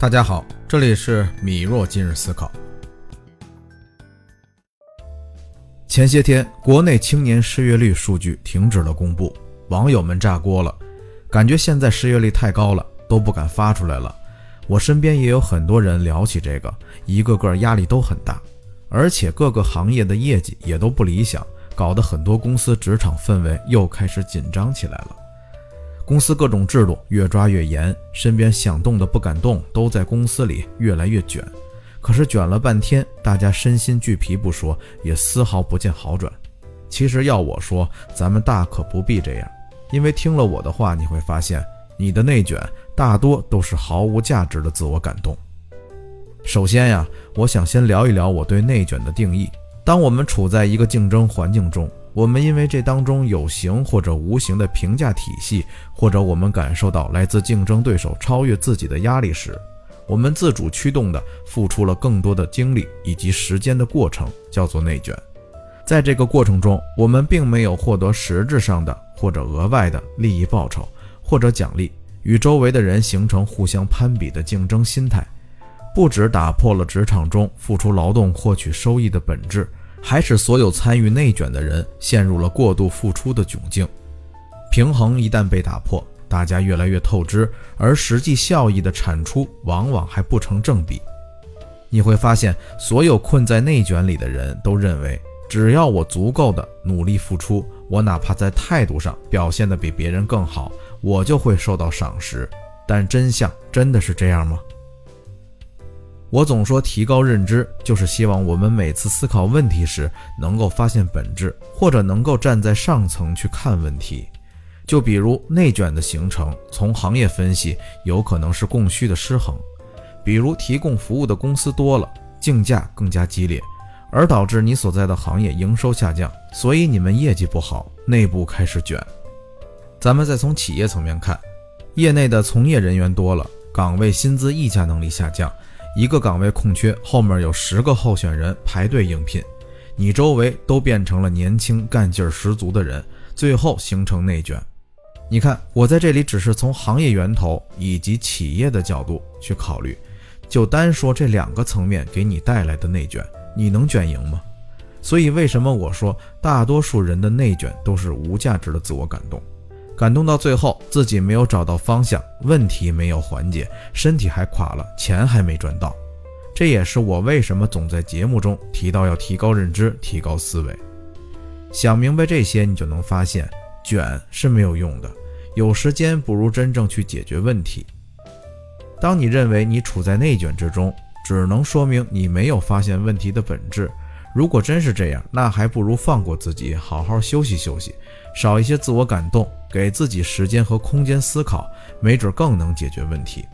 大家好，这里是米若今日思考。前些天，国内青年失业率数据停止了公布，网友们炸锅了，感觉现在失业率太高了，都不敢发出来了。我身边也有很多人聊起这个，一个个压力都很大，而且各个行业的业绩也都不理想，搞得很多公司职场氛围又开始紧张起来了。公司各种制度越抓越严，身边想动的不敢动，都在公司里越来越卷。可是卷了半天，大家身心俱疲不说，也丝毫不见好转。其实要我说，咱们大可不必这样，因为听了我的话，你会发现，你的内卷大多都是毫无价值的自我感动。首先呀，我想先聊一聊我对内卷的定义。当我们处在一个竞争环境中，我们因为这当中有形或者无形的评价体系，或者我们感受到来自竞争对手超越自己的压力时，我们自主驱动的付出了更多的精力以及时间的过程，叫做内卷。在这个过程中，我们并没有获得实质上的或者额外的利益报酬或者奖励，与周围的人形成互相攀比的竞争心态，不只打破了职场中付出劳动获取收益的本质。还使所有参与内卷的人陷入了过度付出的窘境，平衡一旦被打破，大家越来越透支，而实际效益的产出往往还不成正比。你会发现，所有困在内卷里的人都认为，只要我足够的努力付出，我哪怕在态度上表现得比别人更好，我就会受到赏识。但真相真的是这样吗？我总说提高认知，就是希望我们每次思考问题时能够发现本质，或者能够站在上层去看问题。就比如内卷的形成，从行业分析，有可能是供需的失衡。比如提供服务的公司多了，竞价更加激烈，而导致你所在的行业营收下降，所以你们业绩不好，内部开始卷。咱们再从企业层面看，业内的从业人员多了，岗位薪资议价能力下降。一个岗位空缺，后面有十个候选人排队应聘，你周围都变成了年轻干劲儿十足的人，最后形成内卷。你看，我在这里只是从行业源头以及企业的角度去考虑，就单说这两个层面给你带来的内卷，你能卷赢吗？所以，为什么我说大多数人的内卷都是无价值的自我感动？感动到最后，自己没有找到方向，问题没有缓解，身体还垮了，钱还没赚到。这也是我为什么总在节目中提到要提高认知、提高思维。想明白这些，你就能发现，卷是没有用的。有时间不如真正去解决问题。当你认为你处在内卷之中，只能说明你没有发现问题的本质。如果真是这样，那还不如放过自己，好好休息休息，少一些自我感动，给自己时间和空间思考，没准更能解决问题。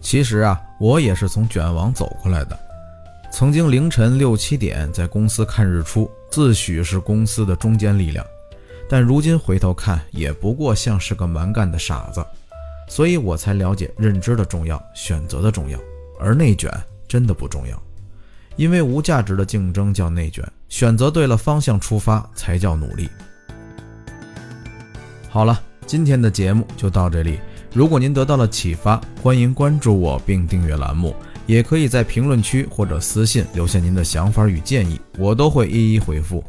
其实啊，我也是从卷王走过来的，曾经凌晨六七点在公司看日出，自诩是公司的中坚力量，但如今回头看，也不过像是个蛮干的傻子。所以我才了解认知的重要，选择的重要，而内卷真的不重要。因为无价值的竞争叫内卷，选择对了方向出发才叫努力。好了，今天的节目就到这里。如果您得到了启发，欢迎关注我并订阅栏目，也可以在评论区或者私信留下您的想法与建议，我都会一一回复。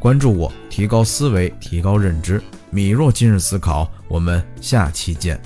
关注我，提高思维，提高认知。米若今日思考，我们下期见。